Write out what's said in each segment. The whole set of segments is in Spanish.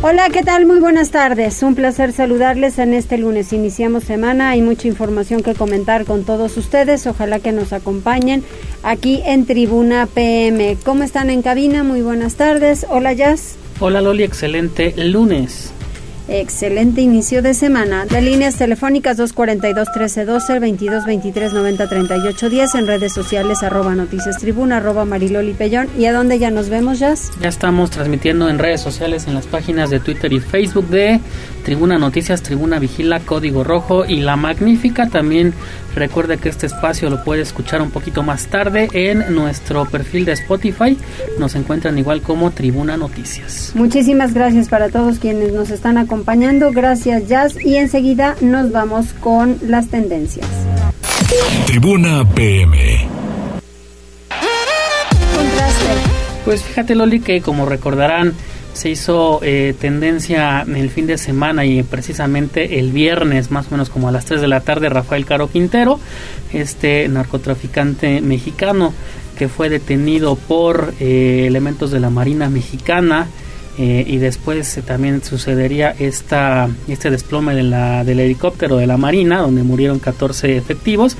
Hola, ¿qué tal? Muy buenas tardes. Un placer saludarles en este lunes. Iniciamos semana, hay mucha información que comentar con todos ustedes. Ojalá que nos acompañen aquí en Tribuna PM. ¿Cómo están en cabina? Muy buenas tardes. Hola, Jazz. Hola, Loli. Excelente lunes. Excelente inicio de semana. De líneas telefónicas 242-1312, 22-23-90-38-10, en redes sociales arroba noticias tribuna, arroba mariloli pellón. ¿Y a dónde ya nos vemos, Jazz? Ya estamos transmitiendo en redes sociales, en las páginas de Twitter y Facebook de Tribuna Noticias, Tribuna Vigila, Código Rojo y La Magnífica. También recuerde que este espacio lo puede escuchar un poquito más tarde en nuestro perfil de Spotify. Nos encuentran igual como Tribuna Noticias. Muchísimas gracias para todos quienes nos están acompañando acompañando. Gracias, Jazz. Y enseguida nos vamos con las tendencias. Tribuna PM. Pues fíjate, Loli, que como recordarán, se hizo eh, tendencia en el fin de semana y precisamente el viernes, más o menos como a las 3 de la tarde, Rafael Caro Quintero, este narcotraficante mexicano que fue detenido por eh, elementos de la Marina Mexicana eh, y después eh, también sucedería esta, este desplome de la, del helicóptero de la Marina, donde murieron 14 efectivos.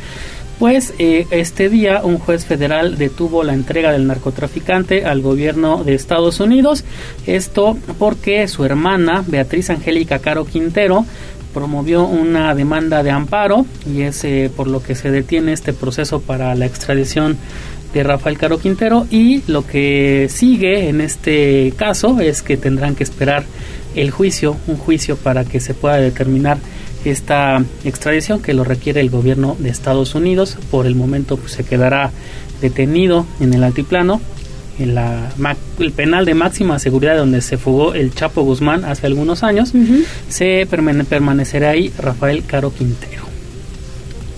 Pues eh, este día un juez federal detuvo la entrega del narcotraficante al gobierno de Estados Unidos. Esto porque su hermana, Beatriz Angélica Caro Quintero, promovió una demanda de amparo y es por lo que se detiene este proceso para la extradición de Rafael Caro Quintero y lo que sigue en este caso es que tendrán que esperar el juicio, un juicio para que se pueda determinar esta extradición que lo requiere el gobierno de Estados Unidos. Por el momento pues, se quedará detenido en el altiplano, en la, el penal de máxima seguridad donde se fugó el Chapo Guzmán hace algunos años. Se permanecerá ahí Rafael Caro Quintero.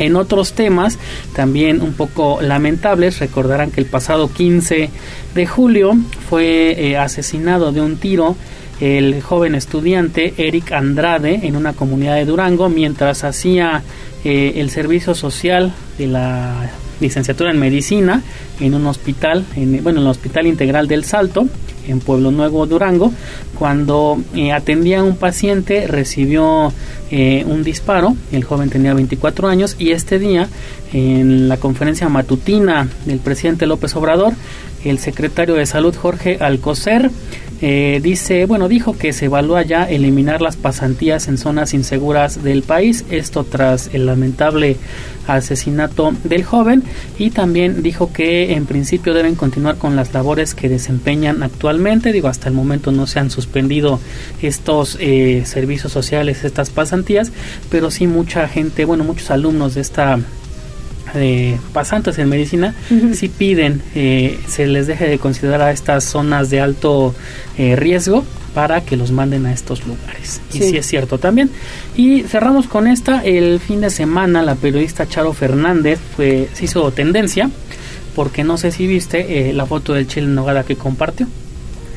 En otros temas, también un poco lamentables, recordarán que el pasado 15 de julio fue eh, asesinado de un tiro el joven estudiante Eric Andrade en una comunidad de Durango mientras hacía eh, el servicio social de la licenciatura en medicina en un hospital, en, bueno, en el Hospital Integral del Salto, en Pueblo Nuevo, Durango. Cuando eh, atendía a un paciente, recibió eh, un disparo. El joven tenía 24 años y este día, en la conferencia matutina del presidente López Obrador, el secretario de Salud Jorge Alcocer eh, dice, bueno, dijo que se evalúa ya eliminar las pasantías en zonas inseguras del país, esto tras el lamentable asesinato del joven y también dijo que en principio deben continuar con las labores que desempeñan actualmente, digo, hasta el momento no se han suspendido estos eh, servicios sociales, estas pasantías, pero sí mucha gente, bueno, muchos alumnos de esta de pasantes en medicina si piden eh, se les deje de considerar a estas zonas de alto eh, riesgo para que los manden a estos lugares. Y sí es cierto también. Y cerramos con esta. El fin de semana la periodista Charo Fernández fue, se hizo tendencia porque no sé si viste eh, la foto del chile en nogada que compartió.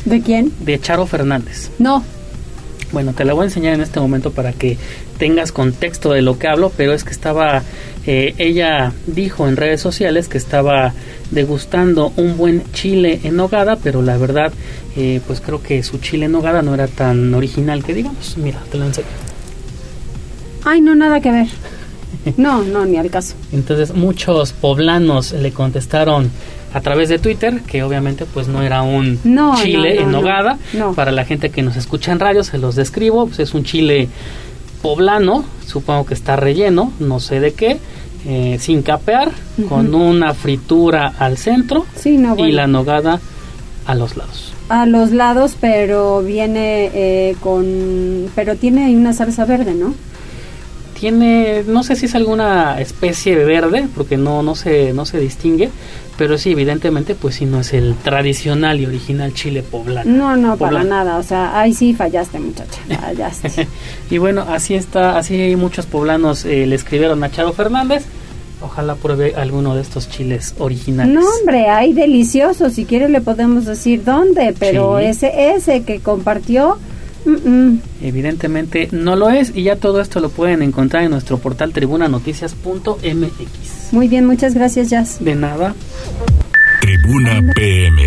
¿De quién? De Charo Fernández. No. Bueno, te la voy a enseñar en este momento para que tengas contexto de lo que hablo, pero es que estaba, eh, ella dijo en redes sociales que estaba degustando un buen chile en nogada, pero la verdad, eh, pues creo que su chile en nogada no era tan original que digamos. Mira, te lo enseño. Ay, no, nada que ver. No, no, ni al caso. Entonces muchos poblanos le contestaron a través de Twitter, que obviamente pues no era un chile en nogada. Para la gente que nos escucha en radio se los describo, pues es un chile poblano, supongo que está relleno, no sé de qué, eh, sin capear, con una fritura al centro y la nogada a los lados. A los lados, pero viene eh, con, pero tiene una salsa verde, ¿no? Tiene, no sé si es alguna especie de verde, porque no, no se, no se distingue, pero sí, evidentemente, pues sí, no es el tradicional y original chile poblano. No, no, para nada. O sea, ahí sí fallaste, muchacha. Fallaste. y bueno, así está, así muchos poblanos eh, le escribieron a Charo Fernández Ojalá pruebe alguno de estos chiles originales. No, hombre, hay deliciosos. Si quiere le podemos decir dónde, pero ese ese que compartió Evidentemente no lo es y ya todo esto lo pueden encontrar en nuestro portal tribunanoticias.mx. Muy bien, muchas gracias, Jazz. De nada. Tribuna PM.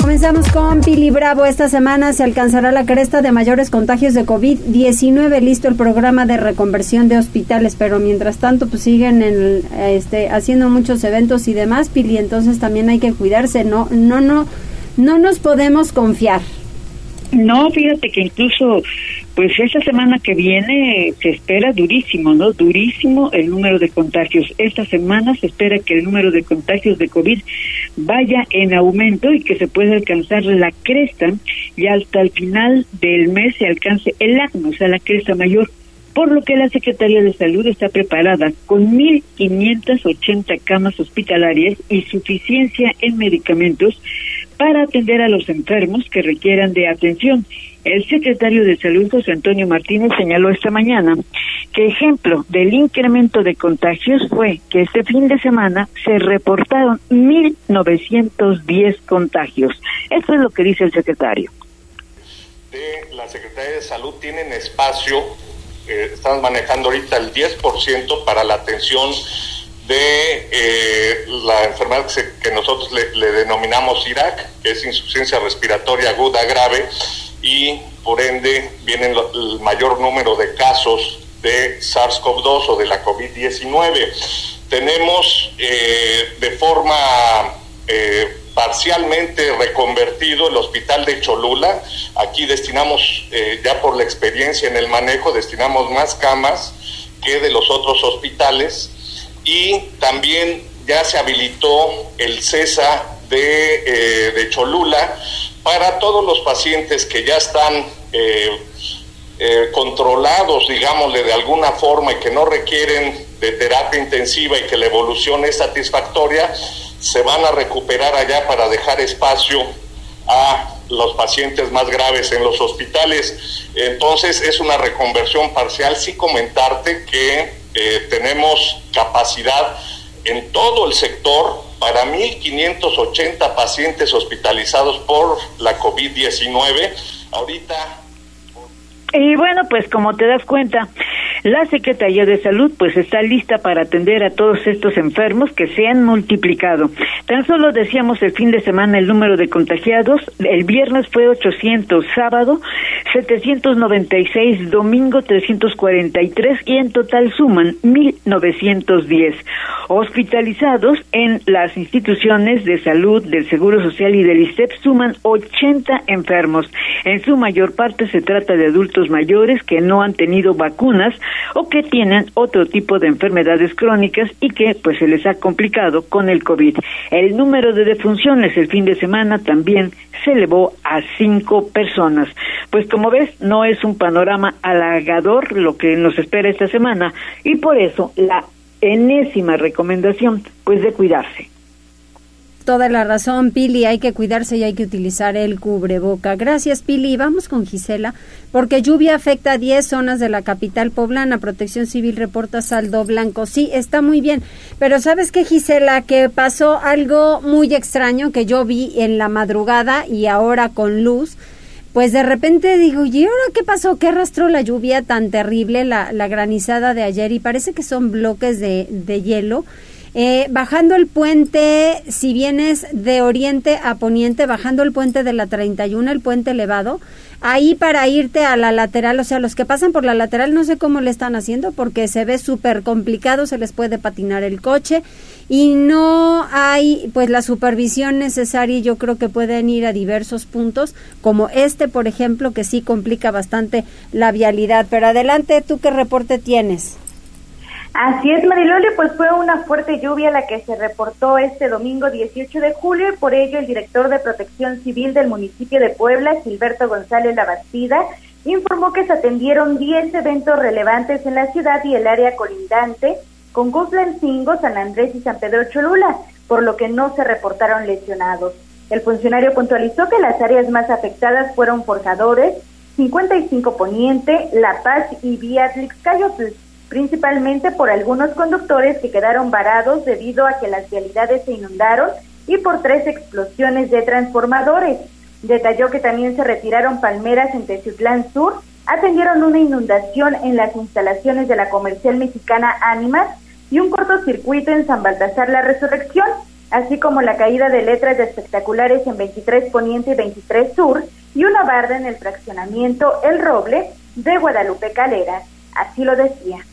Comenzamos con Pili Bravo. Esta semana se alcanzará la cresta de mayores contagios de COVID-19. Listo el programa de reconversión de hospitales, pero mientras tanto pues siguen en, este, haciendo muchos eventos y demás, Pili. Entonces también hay que cuidarse. No, no, no no nos podemos confiar. No, fíjate que incluso, pues esta semana que viene se espera durísimo, ¿no? Durísimo el número de contagios. Esta semana se espera que el número de contagios de COVID vaya en aumento y que se pueda alcanzar la cresta y hasta el final del mes se alcance el acno, o sea, la cresta mayor por lo que la Secretaría de Salud está preparada con 1.580 camas hospitalarias y suficiencia en medicamentos para atender a los enfermos que requieran de atención. El secretario de Salud, José Antonio Martínez, señaló esta mañana que ejemplo del incremento de contagios fue que este fin de semana se reportaron 1.910 contagios. Esto es lo que dice el secretario. La Secretaría de Salud tienen espacio eh, estamos manejando ahorita el 10% para la atención de eh, la enfermedad que, nosotros le, denominamos IRAC, que es insuficiencia respiratoria aguda grave, y por ende vienen el mayor número de casos de SARS-CoV-2 o de la COVID-19. Tenemos eh, de forma eh, parcialmente reconvertido el hospital de Cholula. Aquí destinamos, eh, ya por la experiencia en el manejo, destinamos más camas que de los otros hospitales. Y también ya se habilitó el CESA de, eh, de Cholula para todos los pacientes que ya están eh, controlados, digámosle, de alguna forma y que no requieren de terapia intensiva y que la evolución es satisfactoria se van a recuperar allá para dejar espacio a los pacientes más graves en los hospitales. Entonces es una reconversión parcial. Sí comentarte que eh, tenemos capacidad en todo el sector para 1.580 pacientes hospitalizados por la COVID-19. Ahorita... Y bueno, pues como te das cuenta, la Secretaría de Salud pues está lista para atender a todos estos enfermos que se han multiplicado. Tan solo decíamos el fin de semana el número de contagiados, el viernes fue 800, sábado 796, domingo 343 y en total suman 1910 hospitalizados en las instituciones de salud del Seguro Social y del ISTEP suman 80 enfermos. En su mayor parte se trata de adultos mayores que no han tenido vacunas o que tienen otro tipo de enfermedades crónicas y que pues se les ha complicado con el COVID. El número de defunciones el fin de semana también se elevó a cinco personas. Pues como ves, no es un panorama halagador lo que nos espera esta semana y por eso la enésima recomendación pues de cuidarse toda la razón, Pili. Hay que cuidarse y hay que utilizar el cubreboca. Gracias, Pili. Vamos con Gisela, porque lluvia afecta a 10 zonas de la capital poblana. Protección Civil reporta saldo blanco. Sí, está muy bien. Pero ¿sabes qué, Gisela? Que pasó algo muy extraño que yo vi en la madrugada y ahora con luz pues de repente digo, ¿y ahora qué pasó? ¿Qué arrastró la lluvia tan terrible, la, la granizada de ayer? Y parece que son bloques de, de hielo eh, bajando el puente, si vienes de oriente a poniente, bajando el puente de la 31, el puente elevado, ahí para irte a la lateral, o sea, los que pasan por la lateral no sé cómo le están haciendo porque se ve súper complicado, se les puede patinar el coche y no hay pues la supervisión necesaria, yo creo que pueden ir a diversos puntos, como este, por ejemplo, que sí complica bastante la vialidad. Pero adelante, ¿tú qué reporte tienes? Así es, Mariloli, pues fue una fuerte lluvia la que se reportó este domingo 18 de julio y por ello el director de Protección Civil del municipio de Puebla, Gilberto González Labastida, informó que se atendieron 10 eventos relevantes en la ciudad y el área colindante con Guzlancingo, San Andrés y San Pedro Cholula, por lo que no se reportaron lesionados. El funcionario puntualizó que las áreas más afectadas fueron Forjadores, 55 Poniente, La Paz y Vía Tlixcayotl principalmente por algunos conductores que quedaron varados debido a que las vialidades se inundaron y por tres explosiones de transformadores. Detalló que también se retiraron palmeras en Teciutlán Sur, atendieron una inundación en las instalaciones de la comercial mexicana Ánimas y un cortocircuito en San Baltasar La Resurrección, así como la caída de letras de espectaculares en 23 Poniente y 23 Sur y una barda en el fraccionamiento El Roble de Guadalupe Calera. Así lo decía.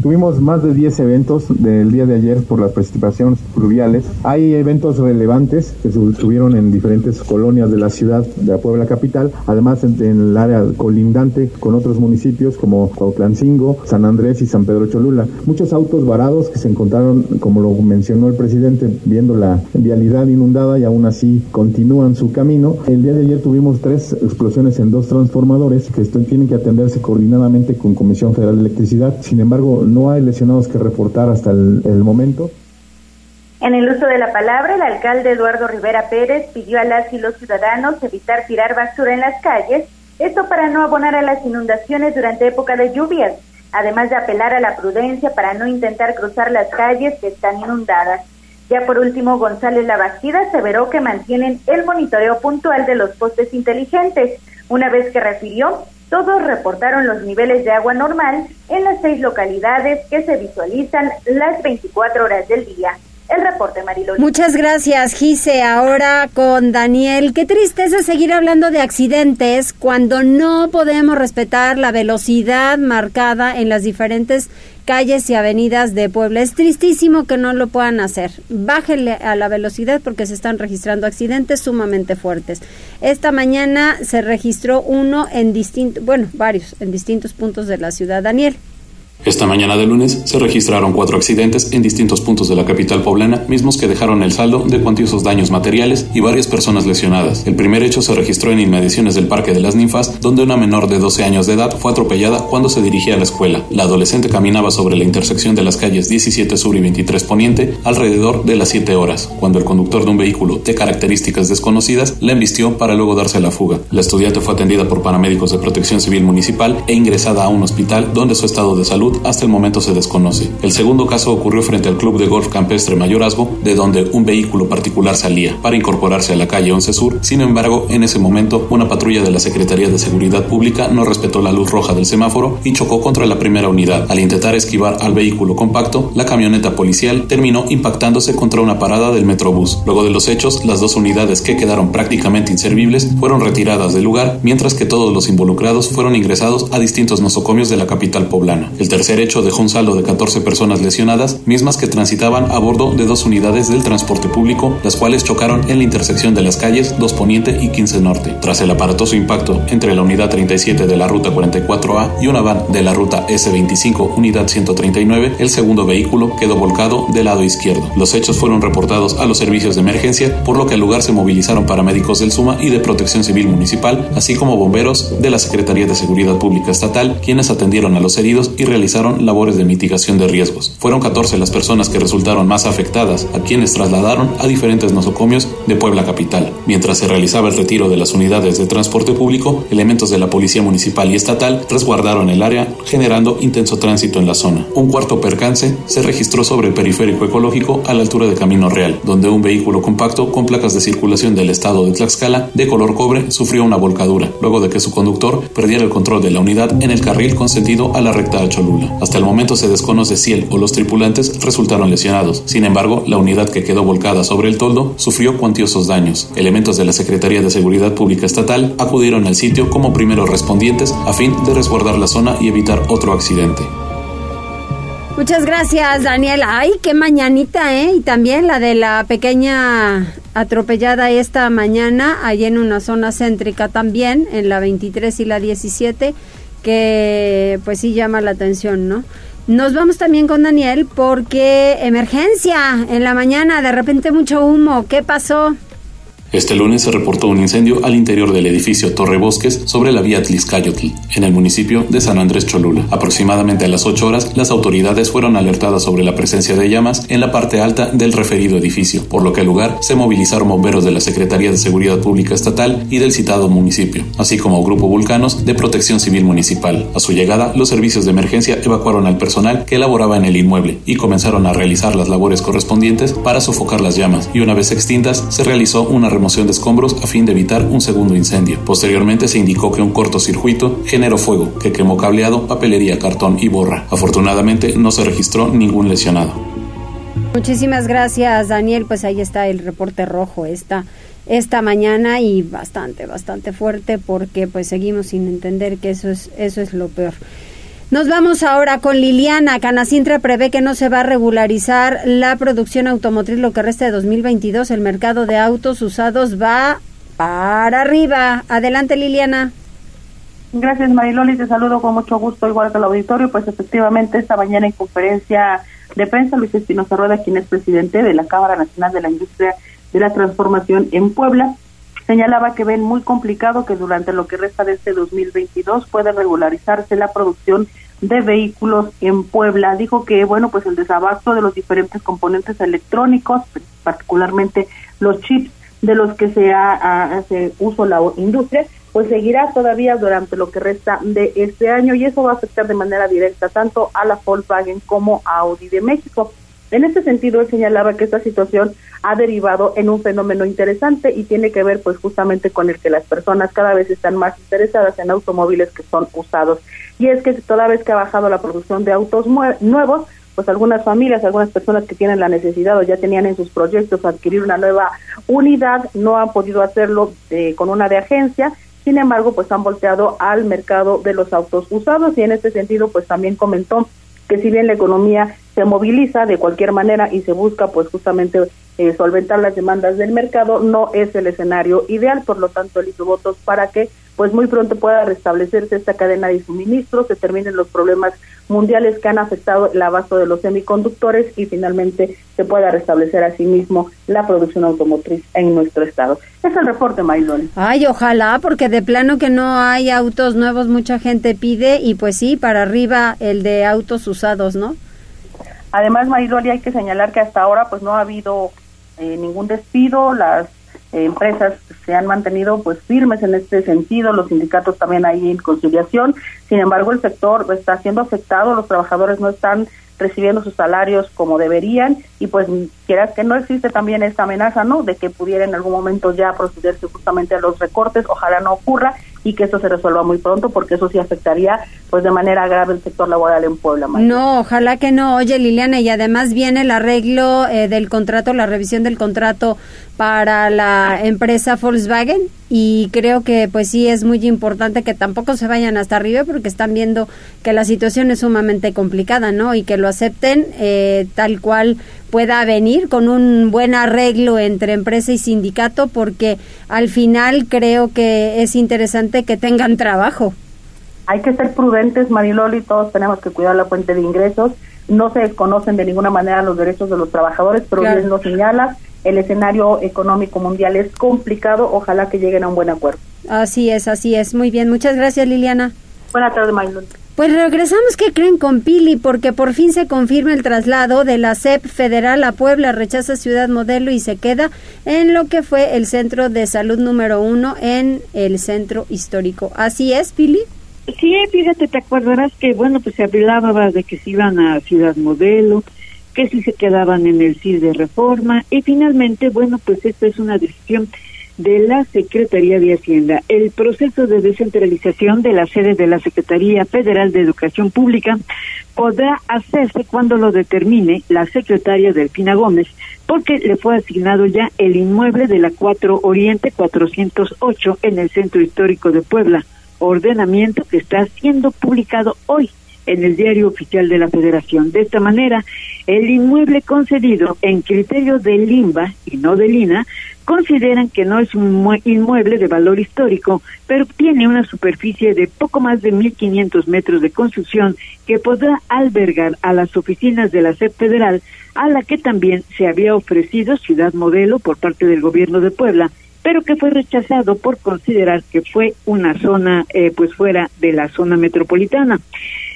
Tuvimos más de 10 eventos del día de ayer por las precipitaciones fluviales. Hay eventos relevantes que estuvieron en diferentes colonias de la ciudad de la Puebla capital, además en, el área colindante con otros municipios como Cuautlancingo, San Andrés y San Pedro Cholula. Muchos autos varados que se encontraron, como lo mencionó el presidente, viendo la vialidad inundada y aún así continúan su camino. El día de ayer tuvimos tres explosiones en dos transformadores que tienen que atenderse coordinadamente con Comisión Federal de Electricidad. Sin embargo, no hay lesionados que reportar hasta el, momento. En el uso de la palabra, el alcalde Eduardo Rivera Pérez pidió a las y los ciudadanos evitar tirar basura en las calles, esto para no abonar a las inundaciones durante época de lluvias, además de apelar a la prudencia para no intentar cruzar las calles que están inundadas. Ya por último, González Labastida aseveró que mantienen el monitoreo puntual de los postes inteligentes, una vez que refirió todos reportaron los niveles de agua normal en las seis localidades que se visualizan las 24 horas del día. El reporte, Mariloli. Muchas gracias, Gise. Ahora con Daniel. Qué tristeza seguir hablando de accidentes cuando no podemos respetar la velocidad marcada en las diferentes calles y avenidas de Puebla. Es tristísimo que no lo puedan hacer. Bájenle a la velocidad porque se están registrando accidentes sumamente fuertes. Esta mañana se registró uno en distintos, bueno, varios en distintos puntos de la ciudad. Daniel. Esta mañana de lunes se registraron cuatro accidentes en distintos puntos de la capital poblana, mismos que dejaron el saldo de cuantiosos daños materiales y varias personas lesionadas. El primer hecho se registró en inmediaciones del Parque de las Ninfas, donde una menor de 12 años de edad fue atropellada cuando se dirigía a la escuela. La adolescente caminaba sobre la intersección de las calles 17 Sur y 23 Poniente alrededor de las 7 horas, cuando el conductor de un vehículo de características desconocidas la embistió para luego darse la fuga. La estudiante fue atendida por paramédicos de protección civil municipal e ingresada a un hospital donde su estado de salud hasta el momento se desconoce. El segundo caso ocurrió frente al Club de Golf Campestre Mayorazgo, de donde un vehículo particular salía para incorporarse a la calle 11 Sur. Sin embargo, en ese momento, una patrulla de la Secretaría de Seguridad Pública no respetó la luz roja del semáforo y chocó contra la primera unidad. Al intentar esquivar al vehículo compacto, la camioneta policial terminó impactándose contra una parada del Metrobús. Luego de los hechos, las dos unidades que quedaron prácticamente inservibles fueron retiradas del lugar, mientras que todos los involucrados fueron ingresados a distintos nosocomios de la capital poblana. El tercer hecho dejó un saldo de 14 personas lesionadas, mismas que transitaban a bordo de dos unidades del transporte público, las cuales chocaron en la intersección de las calles 2 Poniente y 15 Norte. Tras el aparatoso impacto entre la unidad 37 de la ruta 44A y una van de la ruta S25 unidad 139, el segundo vehículo quedó volcado del lado izquierdo. Los hechos fueron reportados a los servicios de emergencia, por lo que al lugar se movilizaron paramédicos del SUMA y de Protección Civil Municipal, así como bomberos de la Secretaría de Seguridad Pública Estatal, quienes atendieron a los heridos y realizaron labores de mitigación de riesgos. Fueron 14 las personas que resultaron más afectadas, a quienes trasladaron a diferentes nosocomios de Puebla capital. Mientras se realizaba el retiro de las unidades de transporte público, elementos de la Policía Municipal y Estatal resguardaron el área, generando intenso tránsito en la zona. Un cuarto percance se registró sobre el periférico ecológico a la altura de Camino Real, donde un vehículo compacto con placas de circulación del estado de Tlaxcala de color cobre sufrió una volcadura, luego de que su conductor perdiera el control de la unidad en el carril con sentido a la recta a Cholula. Hasta el momento se desconoce si él o los tripulantes resultaron lesionados. Sin embargo, la unidad que quedó volcada sobre el toldo sufrió cuantiosos daños. Elementos de la Secretaría de Seguridad Pública Estatal acudieron al sitio como primeros respondientes a fin de resguardar la zona y evitar otro accidente. Muchas gracias, Daniel. Ay, qué mañanita, ¿eh? Y también la de la pequeña atropellada esta mañana, ahí en una zona céntrica también, en la 23 y la 17, que pues sí llama la atención, ¿no? Nos vamos también con Daniel porque emergencia en la mañana, de repente mucho humo. ¿Qué pasó? Este lunes se reportó un incendio al interior del edificio Torre Bosques sobre la vía Tliscayotl, en el municipio de San Andrés Cholula. Aproximadamente a las 8 horas, las autoridades fueron alertadas sobre la presencia de llamas en la parte alta del referido edificio, por lo que al lugar se movilizaron bomberos de la Secretaría de Seguridad Pública Estatal y del citado municipio, así como Grupo Vulcanos de Protección Civil Municipal. A su llegada, los servicios de emergencia evacuaron al personal que laboraba en el inmueble y comenzaron a realizar las labores correspondientes para sofocar las llamas, y una vez extintas, se realizó una remoción de escombros a fin de evitar un segundo incendio. Posteriormente se indicó que un cortocircuito generó fuego que quemó cableado, papelería, cartón y borra. Afortunadamente no se registró ningún lesionado. Muchísimas gracias Daniel, pues ahí está el reporte rojo esta esta mañana y bastante bastante fuerte porque pues seguimos sin entender que eso es eso es lo peor. Nos vamos ahora con Liliana. Canacintra prevé que no se va a regularizar la producción automotriz lo que resta de 2022. El mercado de autos usados va para arriba. Adelante, Liliana. Gracias, Mariloli. Te saludo con mucho gusto, igual que el auditorio. Pues efectivamente, esta mañana en conferencia de prensa, Luis Espinosa Rueda, quien es presidente de la Cámara Nacional de la Industria de la Transformación en Puebla, señalaba que ven muy complicado que durante lo que resta de este 2022 pueda regularizarse la producción de vehículos en Puebla. Dijo que, bueno, pues el desabasto de los diferentes componentes electrónicos, particularmente los chips de los que se hace uso la industria, pues seguirá todavía durante lo que resta de este año y eso va a afectar de manera directa tanto a la Volkswagen como a Audi de México. En este sentido, él señalaba que esta situación ha derivado en un fenómeno interesante y tiene que ver pues justamente con el que las personas cada vez están más interesadas en automóviles que son usados. Y es que toda vez que ha bajado la producción de autos nuevos, pues algunas familias, algunas personas que tienen la necesidad o ya tenían en sus proyectos adquirir una nueva unidad, no han podido hacerlo eh, con una de agencia, sin embargo, pues han volteado al mercado de los autos usados y en este sentido, pues también comentó que si bien la economía se moviliza de cualquier manera y se busca pues justamente eh, solventar las demandas del mercado, no es el escenario ideal, por lo tanto el hizo votos para que pues muy pronto pueda restablecerse esta cadena de suministro, se terminen los problemas mundiales que han afectado el abasto de los semiconductores y finalmente se pueda restablecer asimismo la producción automotriz en nuestro estado. Es el reporte, Maylon. Ay, ojalá, porque de plano que no hay autos nuevos, mucha gente pide y pues sí, para arriba el de autos usados, ¿no? Además, Mayloli, hay que señalar que hasta ahora pues no ha habido eh, ningún despido, las empresas se han mantenido pues firmes en este sentido, los sindicatos también ahí en conciliación, sin embargo el sector está siendo afectado, los trabajadores no están recibiendo sus salarios como deberían y pues quieras que no existe también esta amenaza, ¿no? De que pudiera en algún momento ya procederse justamente a los recortes, ojalá no ocurra y que esto se resuelva muy pronto porque eso sí afectaría pues de manera grave el sector laboral en Puebla. No, ojalá que no. Oye Liliana, y además viene el arreglo eh, del contrato, la revisión del contrato para la empresa Volkswagen y creo que pues sí es muy importante que tampoco se vayan hasta arriba porque están viendo que la situación es sumamente complicada, ¿no? Y que lo acepten eh, tal cual pueda venir con un buen arreglo entre empresa y sindicato porque al final creo que es interesante que tengan trabajo. Hay que ser prudentes, Mariloli, todos tenemos que cuidar la fuente de ingresos. No se desconocen de ninguna manera los derechos de los trabajadores, pero bien lo señalas, el escenario económico mundial es complicado, ojalá que lleguen a un buen acuerdo. Así es, así es. Muy bien, muchas gracias Liliana. Buenas tardes, Mariloli. Pues regresamos, que creen con Pili? Porque por fin se confirma el traslado de la CEP federal a Puebla, rechaza Ciudad Modelo y se queda en lo que fue el centro de salud número uno en el centro histórico. ¿Así es, Pili? Sí, fíjate, te acordarás que, bueno, pues se hablaba de que se iban a Ciudad Modelo, que si se quedaban en el CIR de reforma, y finalmente, bueno, pues esta es una decisión de la Secretaría de Hacienda. El proceso de descentralización de la sede de la Secretaría Federal de Educación Pública podrá hacerse cuando lo determine la secretaria Delfina Gómez, porque le fue asignado ya el inmueble de la 4 Oriente 408 en el Centro Histórico de Puebla, ordenamiento que está siendo publicado hoy en el diario oficial de la Federación. De esta manera, el inmueble concedido en criterio de Limba y no de Lina consideran que no es un inmueble de valor histórico, pero tiene una superficie de poco más de 1.500 metros de construcción que podrá albergar a las oficinas de la SEP federal, a la que también se había ofrecido Ciudad Modelo por parte del gobierno de Puebla pero que fue rechazado por considerar que fue una zona eh, pues fuera de la zona metropolitana.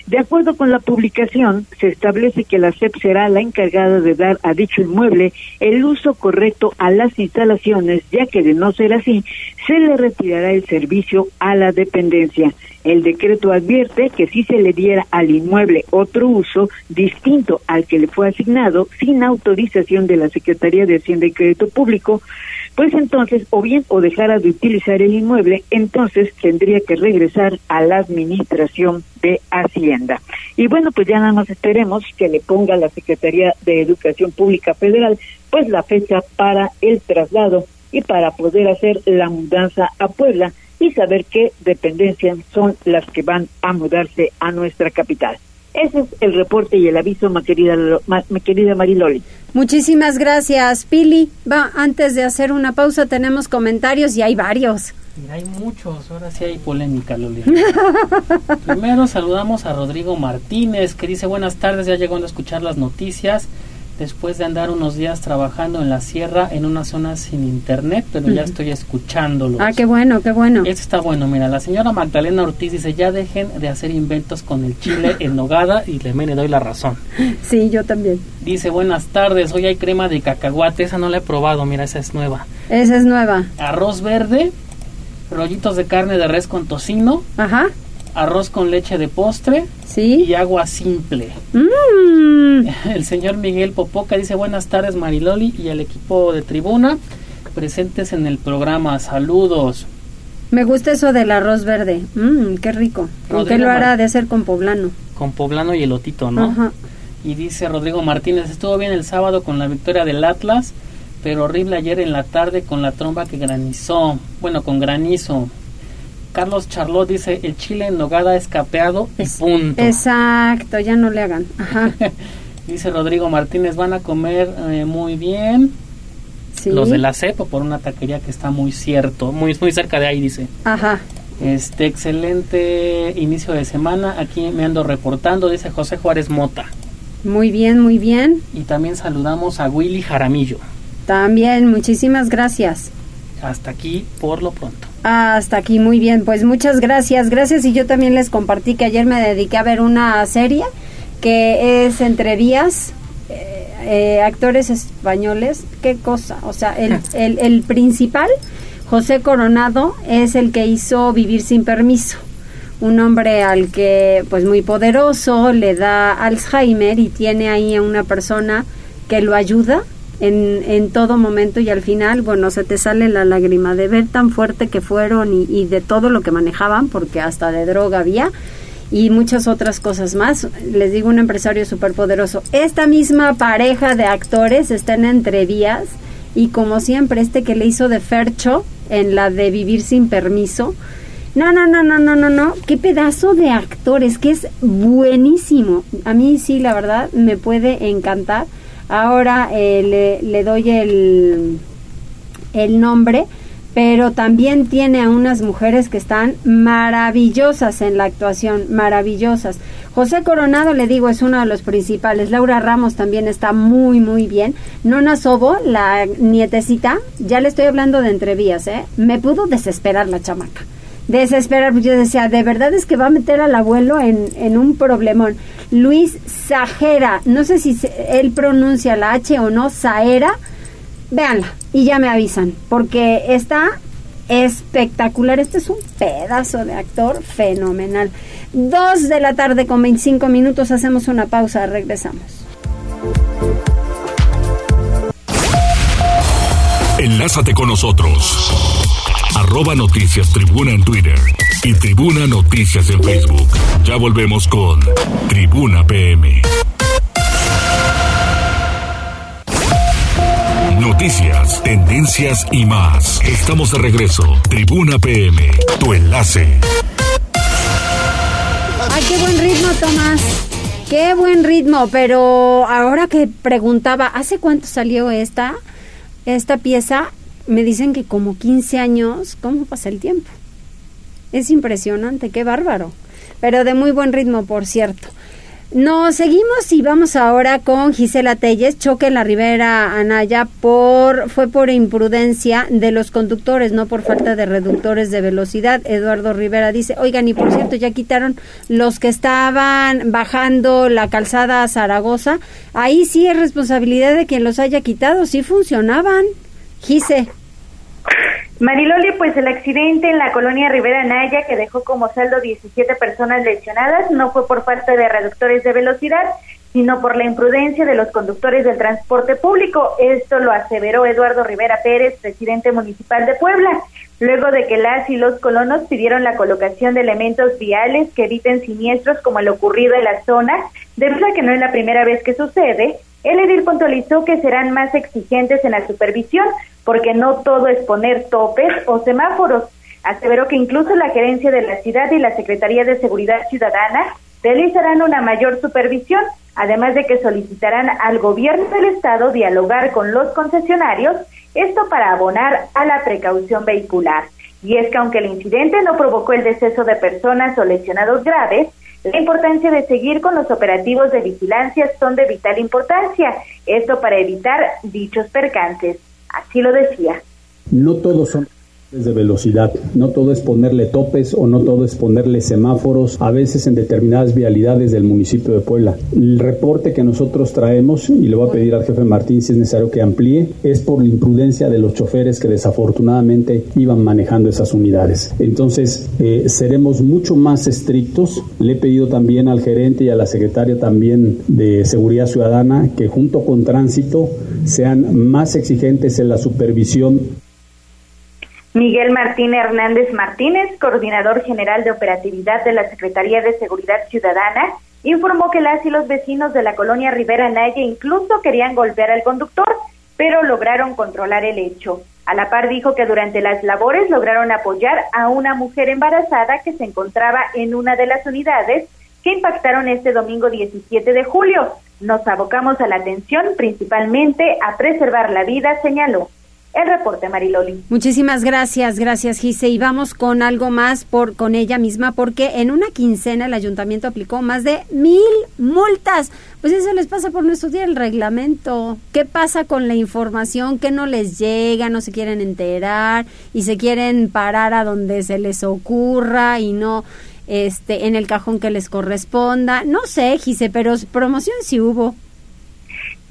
De acuerdo con la publicación, se establece que la SEP será la encargada de dar a dicho inmueble el uso correcto a las instalaciones, ya que de no ser así, se le retirará el servicio a la dependencia. El decreto advierte que si se le diera al inmueble otro uso distinto al que le fue asignado, sin autorización de la Secretaría de Hacienda y Crédito Público, pues entonces o bien o dejara de utilizar el inmueble, entonces tendría que regresar a la administración de Hacienda. Y bueno, pues ya nada más esperemos que le ponga la Secretaría de Educación Pública Federal pues la fecha para el traslado y para poder hacer la mudanza a Puebla y saber qué dependencias son las que van a mudarse a nuestra capital. Ese es el reporte y el aviso, mi querida, mi querida Mariloli. Muchísimas gracias, Pili. Va, antes de hacer una pausa tenemos comentarios y hay varios. hay muchos, ahora sí hay polémica, Loli. Primero saludamos a Rodrigo Martínez, que dice buenas tardes, ya llegando a escuchar las noticias después de andar unos días trabajando en la sierra en una zona sin internet, pero ya estoy escuchándolo. Ah, qué bueno, qué bueno. Este está bueno, mira, la señora Magdalena Ortiz dice, ya dejen de hacer inventos con el chile en nogada y le me le doy la razón. Sí, yo también. Dice, buenas tardes, hoy hay crema de cacahuate, esa no la he probado, mira, esa es nueva. Esa es nueva. Arroz verde, rollitos de carne de res con tocino. Ajá arroz con leche de postre ¿Sí? y agua simple. Mm. El señor Miguel Popoca dice buenas tardes Mariloli y el equipo de tribuna presentes en el programa. Saludos. Me gusta eso del arroz verde. Mmm, qué rico. ¿Con qué lo hará de hacer con poblano? Con poblano y elotito, ¿no? Ajá. Y dice Rodrigo Martínez, estuvo bien el sábado con la victoria del Atlas, pero horrible ayer en la tarde con la tromba que granizó. Bueno, con granizo. Carlos Charlot dice, el chile en nogada es capeado y punto. Exacto, ya no le hagan. Ajá. dice Rodrigo Martínez, van a comer eh, muy bien. Sí. Los de la cepa por una taquería que está muy cierto, muy, muy cerca de ahí, dice. Ajá. Este excelente inicio de semana. Aquí me ando reportando, dice José Juárez Mota. Muy bien, muy bien. Y también saludamos a Willy Jaramillo. También, muchísimas gracias. Hasta aquí por lo pronto. Hasta aquí, muy bien. Pues muchas gracias. Gracias y yo también les compartí que ayer me dediqué a ver una serie que es Entre Vías, eh, eh, actores españoles. Qué cosa. O sea, el, el, el principal, José Coronado, es el que hizo Vivir sin Permiso un hombre al que pues muy poderoso le da Alzheimer y tiene ahí a una persona que lo ayuda en, en todo momento y al final, bueno, se te sale la lágrima de ver tan fuerte que fueron y, y de todo lo que manejaban, porque hasta de droga había y muchas otras cosas más. Les digo, un empresario súper poderoso. Esta misma pareja de actores está en entrevías y como siempre, este que le hizo de Fercho en la de Vivir sin Permiso. No, no, no, no, no, no, no. Qué pedazo de actores, que es buenísimo. A mí sí, la verdad, me puede encantar. Ahora eh, le, doy el, el nombre, pero también tiene a unas mujeres que están maravillosas en la actuación, maravillosas. José Coronado, le digo, es uno de los principales. Laura Ramos también está muy, muy bien. Nona Sobo, la nietecita, ya le estoy hablando de entrevías, ¿eh? Me pudo desesperar la chamaca desesperar. Yo decía, de verdad es que va a meter al abuelo en, en un problemón. Luis Sajera, no sé si él pronuncia la H o no, Saera, véanla y ya me avisan, porque está espectacular. Este es un pedazo de actor fenomenal. Dos de la tarde con 25 minutos, hacemos una pausa, regresamos. Enlázate con nosotros arroba noticias tribuna en Twitter y tribuna noticias en Facebook. Ya volvemos con Tribuna PM. Noticias, tendencias y más. Estamos de regreso. Tribuna PM, tu enlace. Ay, qué buen ritmo, Tomás. Qué buen ritmo, pero ahora que preguntaba, ¿hace cuánto salió esta, esta pieza? Me dicen que como 15 años, ¿cómo pasa el tiempo? Es impresionante, qué bárbaro. Pero de muy buen ritmo, por cierto. Nos seguimos y vamos ahora con Gisela Telles. Choque en la Ribera Anaya por fue por imprudencia de los conductores, no por falta de reductores de velocidad. Eduardo Rivera dice, oigan, y por cierto, ya quitaron los que estaban bajando la calzada a Zaragoza. Ahí sí es responsabilidad de quien los haya quitado, sí funcionaban. Mariloli, pues el accidente en la colonia Rivera Naya que dejó como saldo 17 personas lesionadas no fue por falta de reductores de velocidad, sino por la imprudencia de los conductores del transporte público. Esto lo aseveró Eduardo Rivera Pérez, presidente municipal de Puebla, luego de que las y los colonos pidieron la colocación de elementos viales que eviten siniestros como el ocurrido en la zona, debido a que no es la primera vez que sucede. El edil puntualizó que serán más exigentes en la supervisión, porque no todo es poner topes o semáforos. Aseveró que incluso la gerencia de la ciudad y la Secretaría de Seguridad Ciudadana realizarán una mayor supervisión, además de que solicitarán al gobierno del estado dialogar con los concesionarios, esto para abonar a la precaución vehicular. Y es que aunque el incidente no provocó el deceso de personas o lesionados graves, la importancia de seguir con los operativos de vigilancia son de vital importancia, esto para evitar dichos percances. Así lo decía. No todos son de velocidad. No todo es ponerle topes o no todo es ponerle semáforos, a veces en determinadas vialidades del municipio de Puebla. El reporte que nosotros traemos, y le voy a pedir al jefe Martín si es necesario que amplíe, es por la imprudencia de los choferes que desafortunadamente iban manejando esas unidades. Entonces, eh, seremos mucho más estrictos. Le he pedido también al gerente y a la secretaria también de Seguridad Ciudadana que junto con Tránsito sean más exigentes en la supervisión Miguel Martín Hernández Martínez, coordinador general de operatividad de la Secretaría de Seguridad Ciudadana, informó que las y los vecinos de la colonia Rivera Naya incluso querían golpear al conductor, pero lograron controlar el hecho. A la par dijo que durante las labores lograron apoyar a una mujer embarazada que se encontraba en una de las unidades que impactaron este domingo 17 de julio. Nos abocamos a la atención principalmente a preservar la vida, señaló el reporte, Mariloli. Muchísimas gracias, gracias Gise. Y vamos con algo más por con ella misma, porque en una quincena el ayuntamiento aplicó más de mil multas. Pues eso les pasa por no estudiar el reglamento. ¿Qué pasa con la información que no les llega, no se quieren enterar y se quieren parar a donde se les ocurra y no este en el cajón que les corresponda? No sé, Gise, pero promoción sí hubo.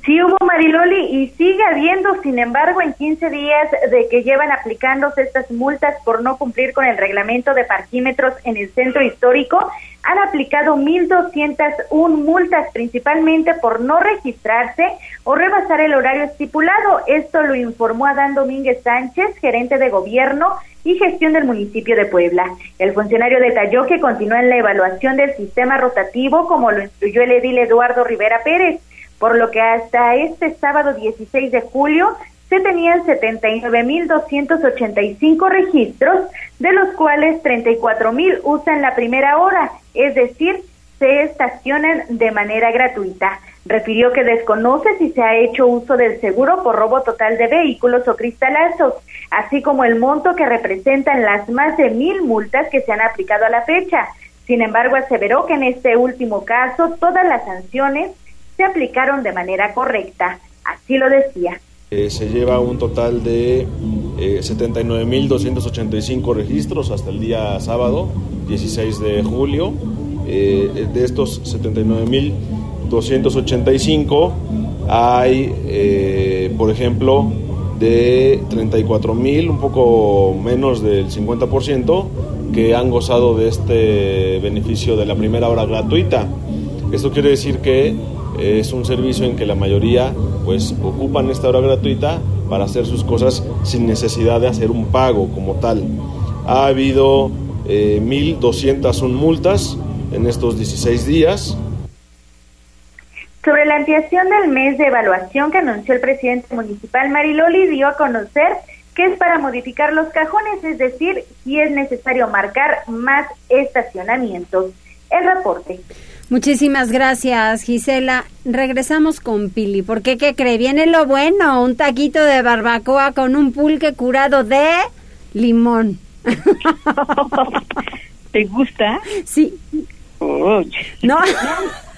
Sí hubo Mariloli y sigue habiendo, sin embargo, en 15 días de que llevan aplicándose estas multas por no cumplir con el reglamento de parquímetros en el centro histórico, han aplicado 1.201 multas, principalmente por no registrarse o rebasar el horario estipulado. Esto lo informó Adán Domínguez Sánchez, gerente de gobierno y gestión del municipio de Puebla. El funcionario detalló que continúa en la evaluación del sistema rotativo, como lo instruyó el edil Eduardo Rivera Pérez por lo que hasta este sábado 16 de julio se tenían 79.285 registros, de los cuales 34.000 usan la primera hora, es decir, se estacionan de manera gratuita. Refirió que desconoce si se ha hecho uso del seguro por robo total de vehículos o cristalazos, así como el monto que representan las más de mil multas que se han aplicado a la fecha. Sin embargo, aseveró que en este último caso todas las sanciones se aplicaron de manera correcta. Así lo decía. Eh, se lleva un total de eh, 79.285 registros hasta el día sábado, 16 de julio. Eh, de estos 79.285 hay, eh, por ejemplo, de 34.000, un poco menos del 50%, que han gozado de este beneficio de la primera hora gratuita. Esto quiere decir que es un servicio en que la mayoría pues ocupan esta hora gratuita para hacer sus cosas sin necesidad de hacer un pago como tal. Ha habido eh, 1.201 multas en estos 16 días. Sobre la ampliación del mes de evaluación que anunció el presidente municipal Mariloli, dio a conocer que es para modificar los cajones, es decir, si es necesario marcar más estacionamientos. El reporte. Muchísimas gracias, Gisela. Regresamos con Pili, porque ¿qué cree? Viene lo bueno, un taquito de barbacoa con un pulque curado de limón. ¿Te gusta? Sí. No.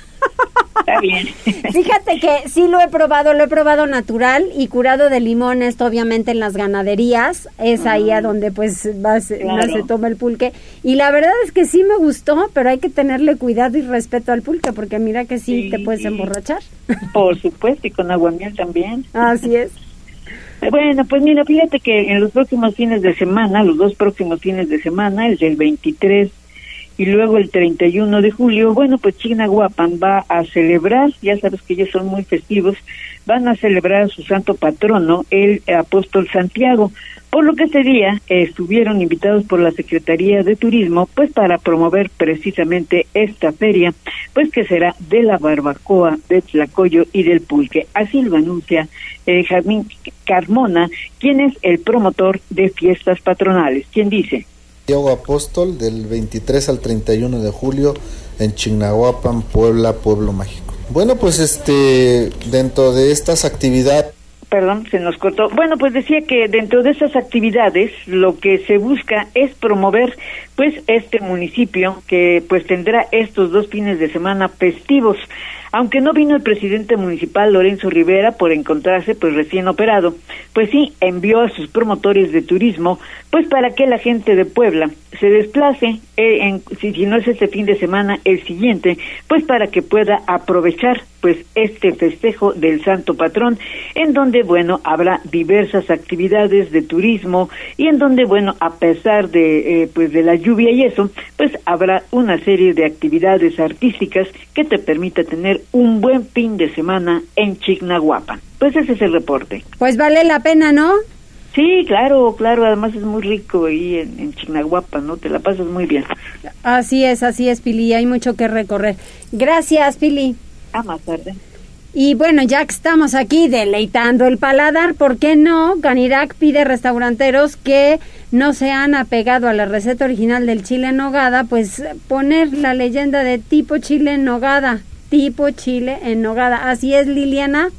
Está bien. Fíjate que sí lo he probado, lo he probado natural y curado de limón, esto obviamente en las ganaderías, es ahí a donde pues más, se toma el pulque. Y la verdad es que sí me gustó, pero hay que tenerle cuidado y respeto al pulque, porque mira que sí, te puedes emborrachar. Por supuesto, y con agua miel también. Así es. Bueno, pues mira, fíjate que en los próximos fines de semana, los dos próximos fines de semana, el del 23 y luego el 31 de julio, bueno, pues Chignahuapan va a celebrar, ya sabes que ellos son muy festivos, van a celebrar a su santo patrono, el apóstol Santiago, por lo que ese día estuvieron invitados por la Secretaría de Turismo, pues para promover precisamente esta feria, pues que será de la barbacoa, de Tlacoyo y del pulque. Así lo anuncia eh, Carmona, quien es el promotor de fiestas patronales, quien dice. Santiago Apóstol del 23 al 31 de julio en Chignahuapan, Puebla, Pueblo Mágico. Bueno, pues este dentro de estas actividades Perdón, se nos cortó. Bueno, pues decía que dentro de esas actividades lo que se busca es promover pues este municipio que pues tendrá estos dos fines de semana festivos. Aunque no vino el presidente municipal Lorenzo Rivera por encontrarse pues recién operado, pues sí envió a sus promotores de turismo pues para que la gente de Puebla se desplace eh, en, si, no es este fin de semana el siguiente, pues para que pueda aprovechar pues este festejo del Santo Patrón, en donde bueno habrá diversas actividades de turismo y en donde bueno a pesar de eh, pues de la lluvia y eso, pues habrá una serie de actividades artísticas que te permita tener un buen fin de semana en Chignahuapan. Pues ese es el reporte. Pues vale la pena, ¿no? Sí, claro, claro, además es muy rico ahí en, en Chignahuapan, ¿no? Te la pasas muy bien. Así es, así es, Pili, hay mucho que recorrer. Gracias, Pili. A más tarde. Y bueno, ya que estamos aquí deleitando el paladar, ¿por qué no? Canirac pide restauranteros que no se han apegado a la receta original del chile en nogada, pues poner la leyenda de tipo chile en nogada, tipo chile en nogada. ¿Así es, Liliana?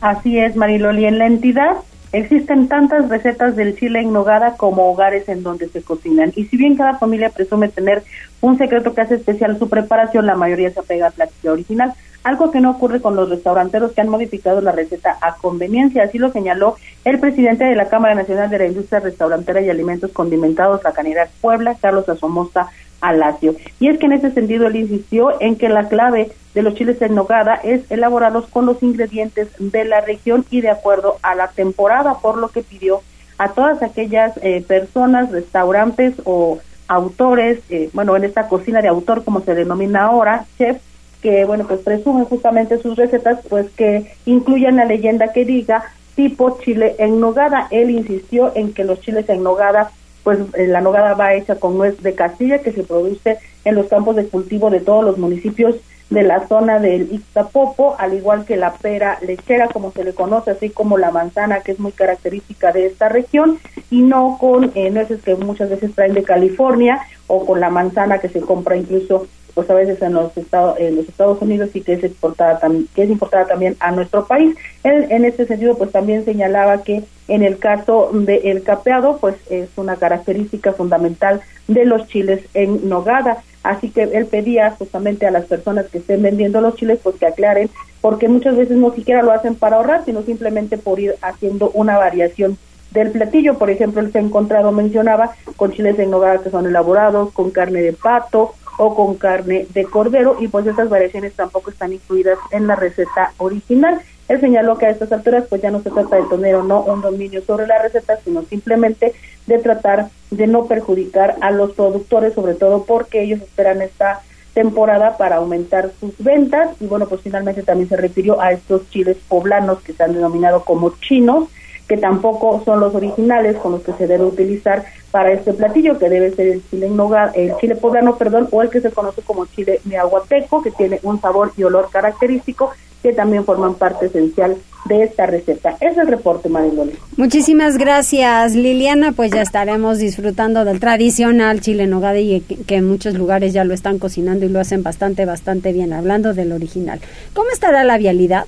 Así es, Mariloli. En la entidad existen tantas recetas del chile en nogada como hogares en donde se cocinan. Y si bien cada familia presume tener un secreto que hace especial su preparación, la mayoría se apega al platillo original algo que no ocurre con los restauranteros que han modificado la receta a conveniencia. Así lo señaló el presidente de la Cámara Nacional de la Industria Restaurantera y Alimentos Condimentados, la Canidad Puebla, Carlos Asomosta Alacio. Y es que en ese sentido él insistió en que la clave de los chiles en nogada es elaborarlos con los ingredientes de la región y de acuerdo a la temporada, por lo que pidió a todas aquellas eh, personas, restaurantes o autores, eh, bueno, en esta cocina de autor como se denomina ahora, chef, que, bueno, pues presumen justamente sus recetas, pues que incluyan la leyenda que diga tipo chile en nogada. Él insistió en que los chiles en nogada, pues eh, la nogada va hecha con nuez de Castilla, que se produce en los campos de cultivo de todos los municipios de la zona del Ixtapopo, al igual que la pera lechera, como se le conoce, así como la manzana, que es muy característica de esta región, y no con eh, nueces que muchas veces traen de California o con la manzana que se compra incluso pues a veces en los Estados, en los Estados Unidos y que es exportada que es importada también a nuestro país. Él, en este sentido, pues también señalaba que en el caso del capeado, pues es una característica fundamental de los chiles en nogada. Así que él pedía justamente a las personas que estén vendiendo los chiles, pues que aclaren, porque muchas veces no siquiera lo hacen para ahorrar, sino simplemente por ir haciendo una variación del platillo. Por ejemplo, él se ha encontrado, mencionaba, con chiles en nogada que son elaborados con carne de pato o con carne de cordero y pues estas variaciones tampoco están incluidas en la receta original. Él señaló que a estas alturas pues ya no se trata de tener o no un dominio sobre la receta, sino simplemente de tratar de no perjudicar a los productores, sobre todo porque ellos esperan esta temporada para aumentar sus ventas y bueno, pues finalmente también se refirió a estos chiles poblanos que se han denominado como chinos, que tampoco son los originales con los que se debe utilizar para este platillo, que debe ser el chile en el chile poblano, perdón, o el que se conoce como chile miahuateco, que tiene un sabor y olor característico, que también forman parte esencial de esta receta. Es el reporte, Mariloli. Muchísimas gracias, Liliana. Pues ya estaremos disfrutando del tradicional chile nogada y que en muchos lugares ya lo están cocinando y lo hacen bastante, bastante bien, hablando del original. ¿Cómo estará la vialidad?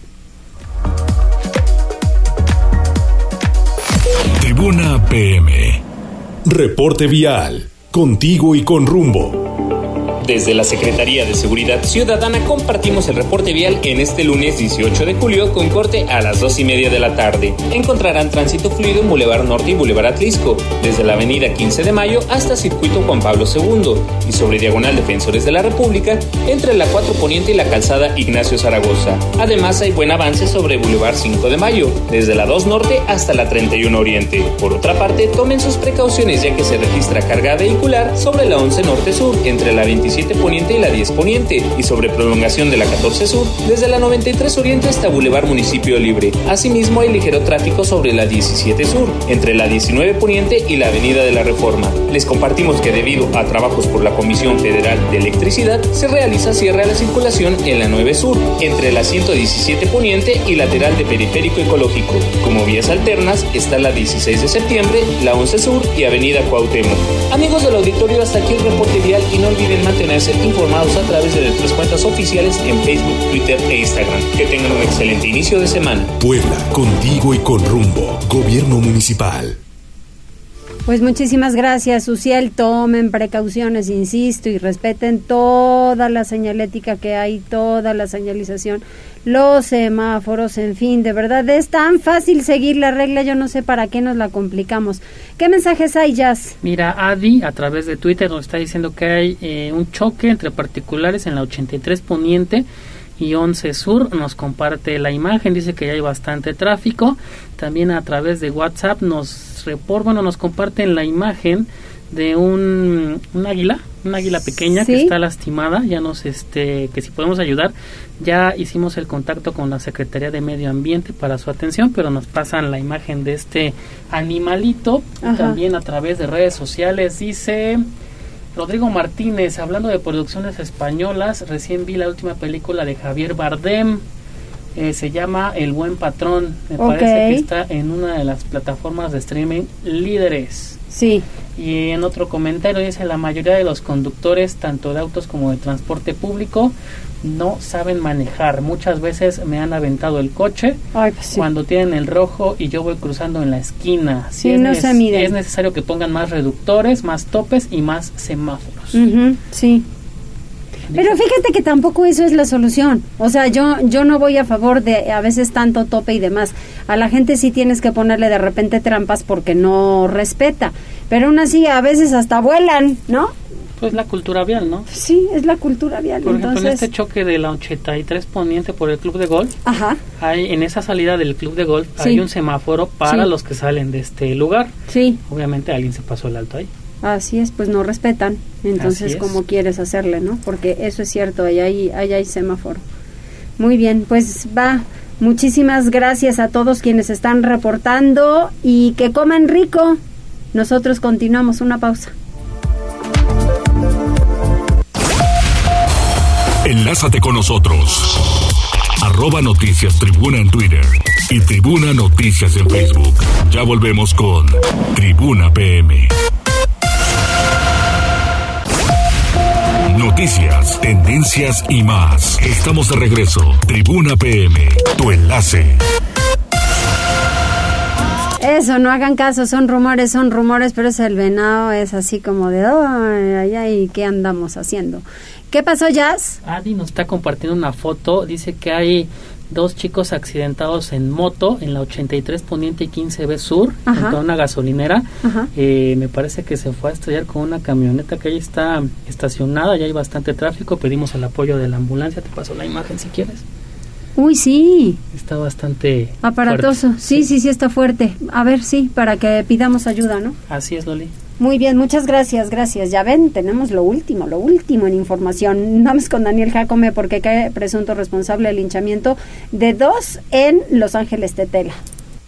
Tribuna PM. Reporte vial. Contigo y con rumbo. Desde la Secretaría de Seguridad Ciudadana compartimos el reporte vial en este lunes 18 de julio con corte a las 2 y media de la tarde. Encontrarán tránsito fluido en Boulevard Norte y Boulevard Atlisco, desde la avenida 15 de Mayo hasta Circuito Juan Pablo II y sobre Diagonal Defensores de la República entre la 4 Poniente y la calzada Ignacio Zaragoza. Además hay buen avance sobre Boulevard 5 de Mayo, desde la 2 Norte hasta la 31 Oriente. Por otra parte, tomen sus precauciones ya que se registra carga vehicular sobre la 11 Norte Sur entre la 27 Poniente y la 10 Poniente y sobre prolongación de la 14 Sur desde la 93 Oriente hasta Boulevard Municipio Libre. Asimismo hay ligero tráfico sobre la 17 Sur entre la 19 Poniente y la Avenida de la Reforma. Les compartimos que debido a trabajos por la Comisión Federal de Electricidad se realiza cierre a la circulación en la 9 Sur entre la 117 Poniente y lateral de Periférico Ecológico. Como vías alternas está la 16 de septiembre, la 11 Sur y Avenida Cuauhtémoc. Amigos del auditorio, hasta aquí el reporte vial y no olviden mantenerse informados a través de nuestras cuentas oficiales en Facebook, Twitter e Instagram. Que tengan un excelente inicio de semana. Puebla, contigo y con rumbo. Gobierno Municipal. Pues muchísimas gracias, Uciel. Tomen precauciones, insisto, y respeten toda la señalética que hay, toda la señalización, los semáforos, en fin, de verdad es tan fácil seguir la regla, yo no sé para qué nos la complicamos. ¿Qué mensajes hay, Jazz? Mira, Adi a través de Twitter nos está diciendo que hay eh, un choque entre particulares en la 83 Poniente y 11 Sur nos comparte la imagen, dice que ya hay bastante tráfico. También a través de WhatsApp nos report, bueno, nos comparten la imagen de un, un águila, un águila pequeña que está lastimada, ya nos este que si podemos ayudar, ya hicimos el contacto con la Secretaría de Medio Ambiente para su atención, pero nos pasan la imagen de este animalito. También a través de redes sociales dice Rodrigo Martínez, hablando de producciones españolas, recién vi la última película de Javier Bardem. Eh, se llama El Buen Patrón. Me parece que está en una de las plataformas de streaming líderes. Sí. Y en otro comentario dice la mayoría de los conductores, tanto de autos como de transporte público, no saben manejar. Muchas veces me han aventado el coche pues cuando tienen el rojo y yo voy cruzando en la esquina. Sí, es no se miden. Es necesario que pongan más reductores, más topes y más semáforos. sí. Pero fíjate que tampoco eso es la solución. O sea, yo yo no voy a favor de a veces tanto tope y demás. A la gente sí tienes que ponerle de repente trampas porque no respeta. Pero aún así a veces hasta vuelan, ¿no? Pues la cultura vial, ¿no? Sí, es la cultura vial. Por ejemplo, en este choque de la 83 Poniente por el club de golf, Ajá. hay en esa salida del club de golf hay un semáforo para los que salen de este lugar. Sí. Obviamente alguien se pasó el alto ahí. Así es, pues no respetan. Entonces, ¿cómo quieres hacerle, no? Porque eso es cierto, ahí hay, ahí hay semáforo. Muy bien, pues va. Muchísimas gracias a todos quienes están reportando y que coman rico. Nosotros continuamos una pausa. Enlázate con nosotros. Arroba Noticias Tribuna en Twitter y Tribuna Noticias en Facebook. Ya volvemos con Tribuna PM. Noticias, tendencias y más. Estamos de regreso. Tribuna PM, tu enlace. Eso, no hagan caso, son rumores, son rumores, pero es el venado, es así como de, ay, ay, ¿qué andamos haciendo? ¿Qué pasó, Jazz? Adi nos está compartiendo una foto, dice que hay dos chicos accidentados en moto en la 83 Poniente y 15B Sur, junto a una gasolinera. Eh, me parece que se fue a estrellar con una camioneta que ahí está estacionada, ya hay bastante tráfico, pedimos el apoyo de la ambulancia, te paso la imagen si quieres. Uy, sí. Está bastante aparatoso. Sí, sí, sí, está fuerte. A ver, sí, para que pidamos ayuda, ¿no? Así es, Loli. Muy bien, muchas gracias, gracias. Ya ven, tenemos lo último, lo último en información. Vamos con Daniel Jacome porque cae presunto responsable del linchamiento de dos en Los Ángeles Tetela.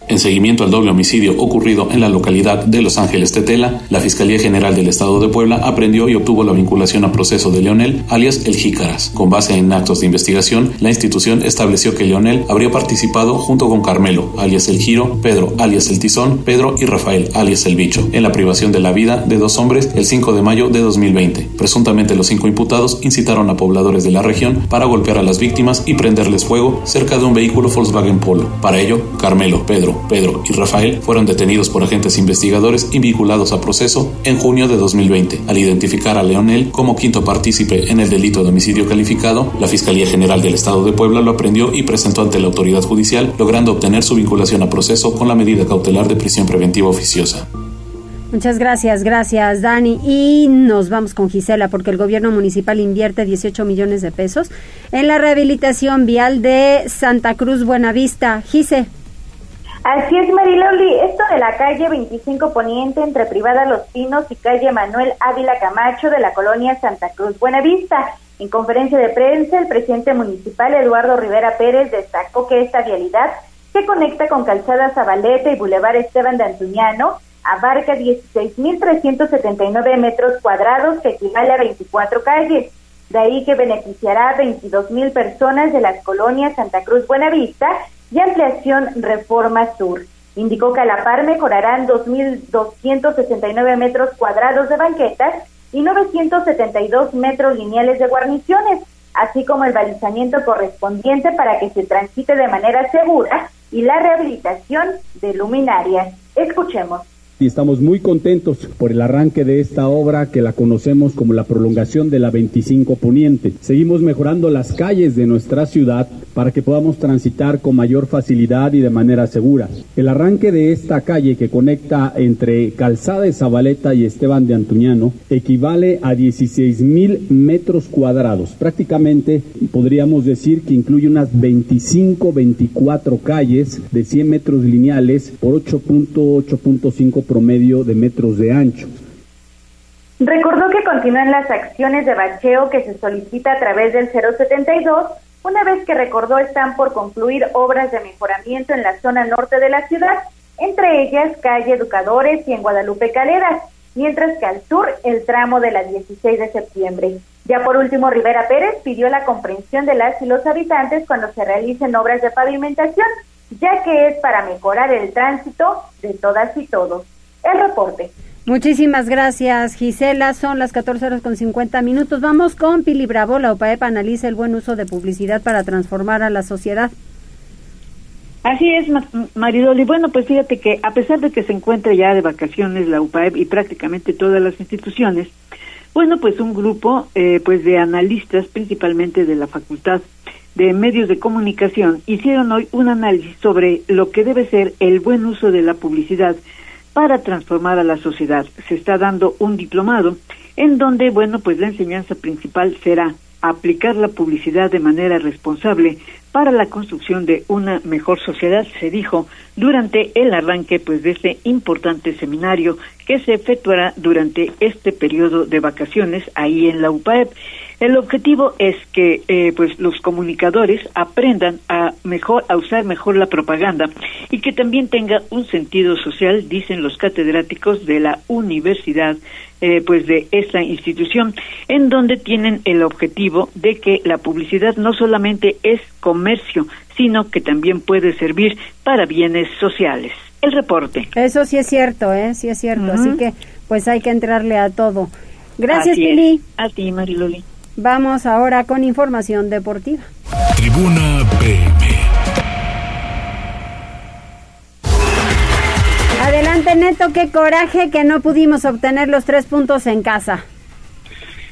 En seguimiento al doble homicidio ocurrido en la localidad de Los Ángeles Tetela, la Fiscalía General del Estado de Puebla aprendió y obtuvo la vinculación a proceso de Leonel, alias El Jícaras. Con base en actos de investigación, la institución estableció que Leonel habría participado junto con Carmelo, alias El Giro, Pedro, alias El Tizón, Pedro y Rafael, alias El Bicho, en la privación de la vida de dos hombres el 5 de mayo de 2020. Presuntamente los cinco imputados incitaron a pobladores de la región para golpear a las víctimas y prenderles fuego cerca de un vehículo Volkswagen Polo. Para ello, Carmelo, Pedro, Pedro y Rafael fueron detenidos por agentes investigadores y vinculados a proceso en junio de 2020. Al identificar a Leonel como quinto partícipe en el delito de homicidio calificado, la Fiscalía General del Estado de Puebla lo aprendió y presentó ante la autoridad judicial, logrando obtener su vinculación a proceso con la medida cautelar de prisión preventiva oficiosa. Muchas gracias, gracias Dani. Y nos vamos con Gisela porque el gobierno municipal invierte 18 millones de pesos en la rehabilitación vial de Santa Cruz Buenavista. Gise. Así es, Mariloli. Esto de la calle 25 Poniente entre Privada Los Pinos y calle Manuel Ávila Camacho de la colonia Santa Cruz Buenavista. En conferencia de prensa, el presidente municipal Eduardo Rivera Pérez destacó que esta vialidad que conecta con Calzada Zabaleta y Boulevard Esteban de Antuñano abarca 16.379 metros cuadrados, que equivale a 24 calles. De ahí que beneficiará a 22.000 personas de las colonias Santa Cruz Buenavista y Ampliación Reforma Sur. Indicó que a la par mejorarán 2.269 metros cuadrados de banquetas y 972 metros lineales de guarniciones, así como el balizamiento correspondiente para que se transite de manera segura y la rehabilitación de luminarias. Escuchemos y estamos muy contentos por el arranque de esta obra que la conocemos como la prolongación de la 25 Poniente. Seguimos mejorando las calles de nuestra ciudad para que podamos transitar con mayor facilidad y de manera segura. El arranque de esta calle que conecta entre Calzada de Zabaleta y Esteban de Antuñano equivale a 16 mil metros cuadrados. Prácticamente podríamos decir que incluye unas 25, 24 calles de 100 metros lineales por 8.8.5 promedio de metros de ancho. Recordó que continúan las acciones de bacheo que se solicita a través del 072, una vez que recordó están por concluir obras de mejoramiento en la zona norte de la ciudad, entre ellas calle Educadores y en Guadalupe Caleras, mientras que al sur el tramo de la 16 de septiembre. Ya por último, Rivera Pérez pidió la comprensión de las y los habitantes cuando se realicen obras de pavimentación, ya que es para mejorar el tránsito de todas y todos el reporte. Muchísimas gracias, Gisela. Son las 14 horas con 50 minutos. Vamos con Pili Bravo. La UPAEP analiza el buen uso de publicidad para transformar a la sociedad. Así es, Maridoli. Bueno, pues fíjate que a pesar de que se encuentra ya de vacaciones la UPAEP y prácticamente todas las instituciones, bueno, pues un grupo eh, pues de analistas, principalmente de la Facultad de Medios de Comunicación, hicieron hoy un análisis sobre lo que debe ser el buen uso de la publicidad para transformar a la sociedad. Se está dando un diplomado en donde, bueno, pues la enseñanza principal será aplicar la publicidad de manera responsable para la construcción de una mejor sociedad, se dijo durante el arranque pues de este importante seminario que se efectuará durante este periodo de vacaciones ahí en la UPAEP. El objetivo es que eh, pues los comunicadores aprendan a mejor a usar mejor la propaganda y que también tenga un sentido social, dicen los catedráticos de la universidad eh, pues de esta institución, en donde tienen el objetivo de que la publicidad no solamente es comercio, sino que también puede servir para bienes sociales. El reporte. Eso sí es cierto, ¿eh? Sí es cierto. Así que, pues hay que entrarle a todo. Gracias, Pili. A ti, Mariloli. Vamos ahora con información deportiva. Tribuna PM. Adelante, Neto, qué coraje que no pudimos obtener los tres puntos en casa.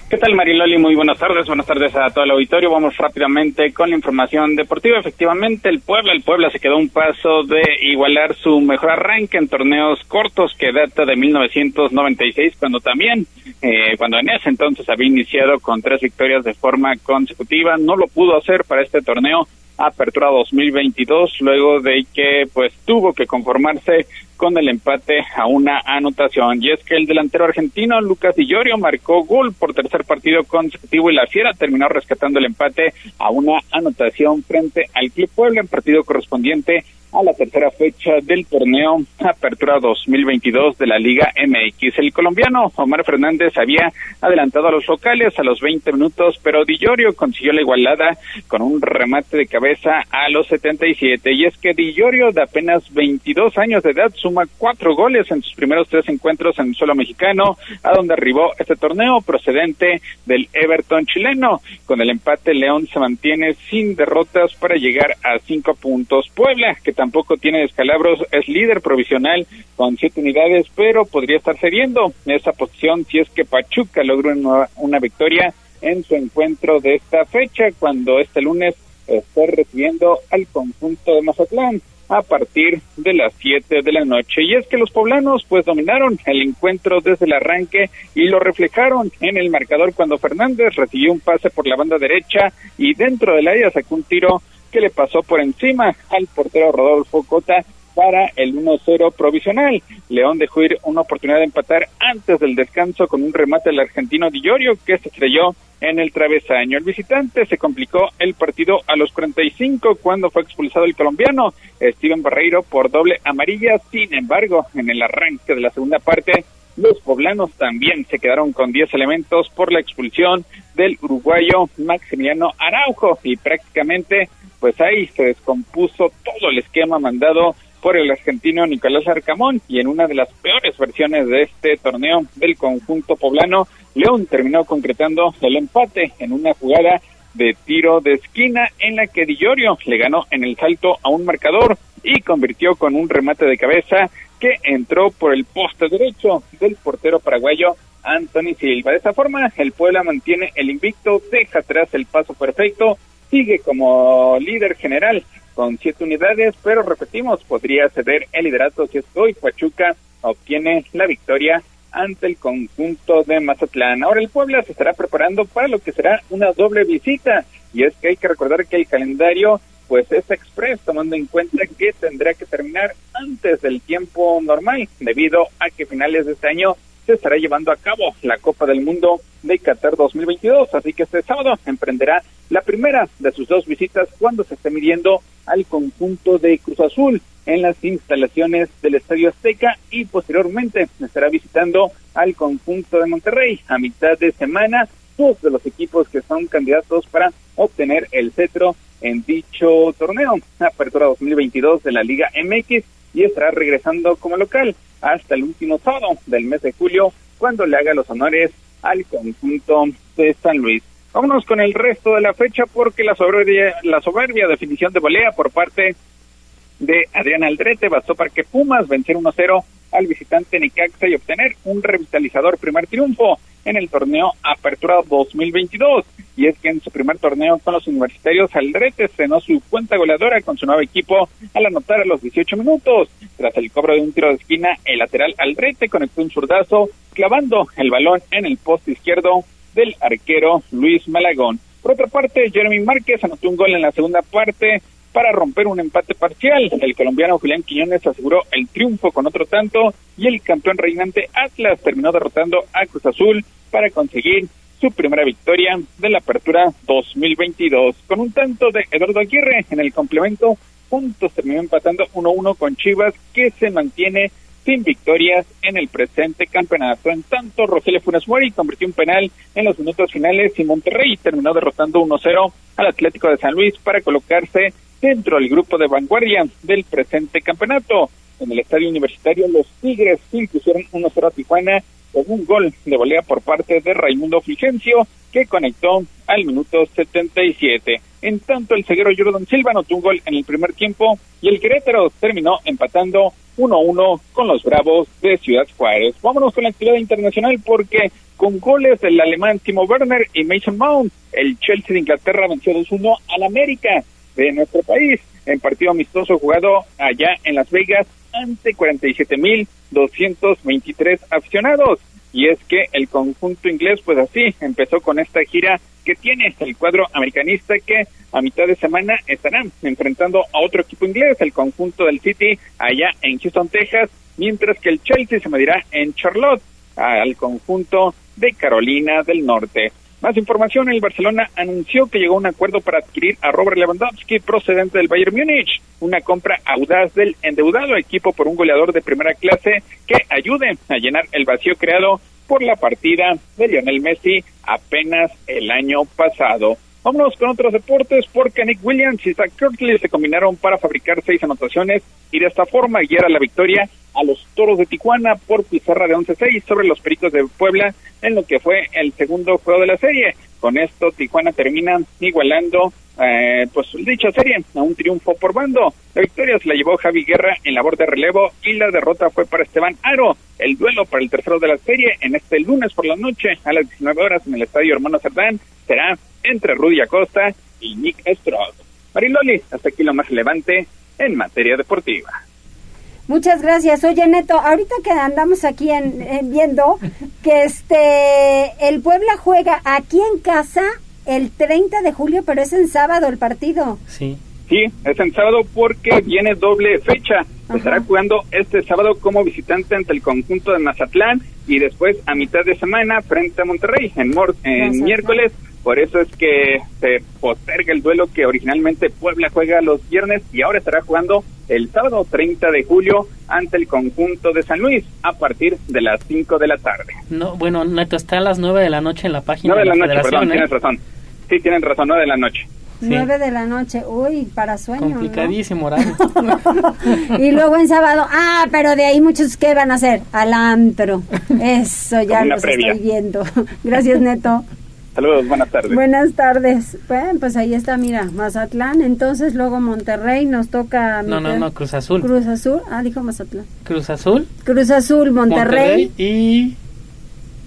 ¿Qué tal Mariloli? Muy buenas tardes, buenas tardes a todo el auditorio. Vamos rápidamente con la información deportiva. Efectivamente, el Puebla, el Puebla se quedó un paso de igualar su mejor arranque en torneos cortos que data de 1996, cuando también, eh, cuando en ese entonces había iniciado con tres victorias de forma consecutiva. No lo pudo hacer para este torneo Apertura 2022, luego de que pues tuvo que conformarse con el empate a una anotación. Y es que el delantero argentino Lucas Di Llorio marcó gol por tercer partido consecutivo y la Fiera terminó rescatando el empate a una anotación frente al Club Puebla en partido correspondiente a la tercera fecha del torneo Apertura 2022 de la Liga MX. El colombiano Omar Fernández había adelantado a los locales a los 20 minutos, pero Di Llorio consiguió la igualada con un remate de cabeza a los 77. Y es que Di Llorio, de apenas 22 años de edad, suma cuatro goles en sus primeros tres encuentros en el suelo mexicano, a donde arribó este torneo procedente del Everton chileno. Con el empate, León se mantiene sin derrotas para llegar a cinco puntos. Puebla, que también tampoco tiene descalabros, es líder provisional con siete unidades, pero podría estar cediendo esa posición si es que Pachuca logra una, una victoria en su encuentro de esta fecha, cuando este lunes esté recibiendo al conjunto de Mazatlán a partir de las 7 de la noche. Y es que los poblanos pues dominaron el encuentro desde el arranque y lo reflejaron en el marcador cuando Fernández recibió un pase por la banda derecha y dentro del área sacó un tiro que le pasó por encima al portero Rodolfo Cota para el 1-0 provisional. León dejó ir una oportunidad de empatar antes del descanso con un remate del argentino Di que se estrelló en el travesaño. El visitante se complicó el partido a los 45 cuando fue expulsado el colombiano Steven Barreiro por doble amarilla. Sin embargo, en el arranque de la segunda parte, los poblanos también se quedaron con 10 elementos por la expulsión del uruguayo Maximiliano Araujo. Y prácticamente pues ahí se descompuso todo el esquema mandado por el argentino Nicolás Arcamón. Y en una de las peores versiones de este torneo del conjunto poblano León terminó concretando el empate en una jugada de tiro de esquina en la que Di le ganó en el salto a un marcador y convirtió con un remate de cabeza que entró por el poste derecho del portero paraguayo Anthony Silva. De esta forma, el Puebla mantiene el invicto, deja atrás el paso perfecto, sigue como líder general con siete unidades, pero repetimos, podría ceder el liderato si es que hoy Pachuca obtiene la victoria ante el conjunto de Mazatlán. Ahora el Puebla se estará preparando para lo que será una doble visita y es que hay que recordar que el calendario pues es express tomando en cuenta que tendrá que terminar antes del tiempo normal debido a que finales de este año se estará llevando a cabo la Copa del Mundo de Qatar 2022, así que este sábado emprenderá la primera de sus dos visitas cuando se esté midiendo al conjunto de Cruz Azul en las instalaciones del Estadio Azteca y posteriormente estará visitando al conjunto de Monterrey a mitad de semana, dos de los equipos que son candidatos para obtener el cetro en dicho torneo, apertura 2022 de la Liga MX y estará regresando como local hasta el último sábado del mes de julio cuando le haga los honores al conjunto de San Luis. Vámonos con el resto de la fecha porque la soberbia, la soberbia definición de volea por parte de Adrián Aldrete bastó para que Pumas venciera 1-0 al visitante Nicaxa y obtener un revitalizador primer triunfo en el torneo Apertura 2022. Y es que en su primer torneo con los universitarios, Aldrete estrenó su cuenta goleadora con su nuevo equipo al anotar a los 18 minutos. Tras el cobro de un tiro de esquina, el lateral Aldrete conectó un zurdazo, clavando el balón en el poste izquierdo del arquero Luis Malagón. Por otra parte, Jeremy Márquez anotó un gol en la segunda parte para romper un empate parcial. El colombiano Julián Quiñones aseguró el triunfo con otro tanto y el campeón reinante Atlas terminó derrotando a Cruz Azul para conseguir su primera victoria de la apertura 2022. Con un tanto de Eduardo Aguirre en el complemento, juntos terminó empatando 1-1 con Chivas que se mantiene sin victorias en el presente campeonato. En tanto, Rogelio Funes Mori convirtió un penal en los minutos finales y Monterrey terminó derrotando 1-0 al Atlético de San Luis para colocarse dentro del grupo de vanguardia del presente campeonato. En el estadio universitario, los Tigres impusieron 1-0 a Tijuana con un gol de volea por parte de Raimundo Fulgencio, que conectó al minuto 77. En tanto, el ceguero Jordan Silva anotó un gol en el primer tiempo y el Querétaro terminó empatando 1-1 con los Bravos de Ciudad Juárez. Vámonos con la actividad internacional porque con goles del alemán Timo Werner y Mason Mount, el Chelsea de Inglaterra venció 2-1 al América de nuestro país en partido amistoso jugado allá en Las Vegas ante 47.223 aficionados. Y es que el conjunto inglés, pues así, empezó con esta gira que tiene el cuadro americanista que a mitad de semana estarán enfrentando a otro equipo inglés, el conjunto del City, allá en Houston, Texas, mientras que el Chelsea se medirá en Charlotte al conjunto de Carolina del Norte. Más información, el Barcelona anunció que llegó a un acuerdo para adquirir a Robert Lewandowski procedente del Bayern Múnich, una compra audaz del endeudado equipo por un goleador de primera clase que ayude a llenar el vacío creado por la partida de Lionel Messi apenas el año pasado. Vámonos con otros deportes porque Nick Williams y Zach Kirtley se combinaron para fabricar seis anotaciones y de esta forma guiar a la victoria a los Toros de Tijuana por pizarra de 11-6 sobre los Pericos de Puebla en lo que fue el segundo juego de la serie. Con esto, Tijuana termina igualando eh, pues dicha serie a un triunfo por bando. La victoria se la llevó Javi Guerra en labor de relevo y la derrota fue para Esteban Aro. El duelo para el tercero de la serie en este lunes por la noche a las 19 horas en el Estadio Hermano Cerdán será entre Rudy Acosta y Nick Stroud. Mariloli, hasta aquí lo más relevante en materia deportiva. Muchas gracias. Oye, Neto, ahorita que andamos aquí en, viendo que este el Puebla juega aquí en casa el 30 de julio, pero es en sábado el partido. Sí. Sí, es en sábado porque viene doble fecha. Estará jugando este sábado como visitante ante el conjunto de Mazatlán y después a mitad de semana frente a Monterrey en, en miércoles. Por eso es que se posterga el duelo que originalmente Puebla juega los viernes y ahora estará jugando el sábado 30 de julio ante el conjunto de San Luis a partir de las 5 de la tarde. No, bueno, Neto, está a las 9 de la noche en la página 9 de la, la noche, perdón, ¿eh? tienes razón. Sí, tienen razón, 9 de la noche. Nueve de la noche, uy, para sueño. Complicadísimo horario. y luego en sábado, ah, pero de ahí muchos, ¿qué van a hacer? Al antro. Eso ya lo estoy viendo. Gracias, Neto. Saludos, buenas tardes. Buenas tardes. Bueno, pues ahí está, mira, Mazatlán, entonces luego Monterrey, nos toca... No, no, no, Cruz Azul. Cruz Azul, ah, dijo Mazatlán. Cruz Azul. Cruz Azul, Monterrey. y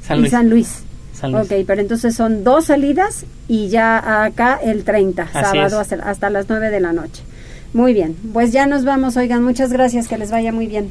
San Luis. Y San Luis. Ok, pero entonces son dos salidas y ya acá el 30, sábado hasta, hasta las 9 de la noche. Muy bien, pues ya nos vamos, oigan, muchas gracias, que les vaya muy bien.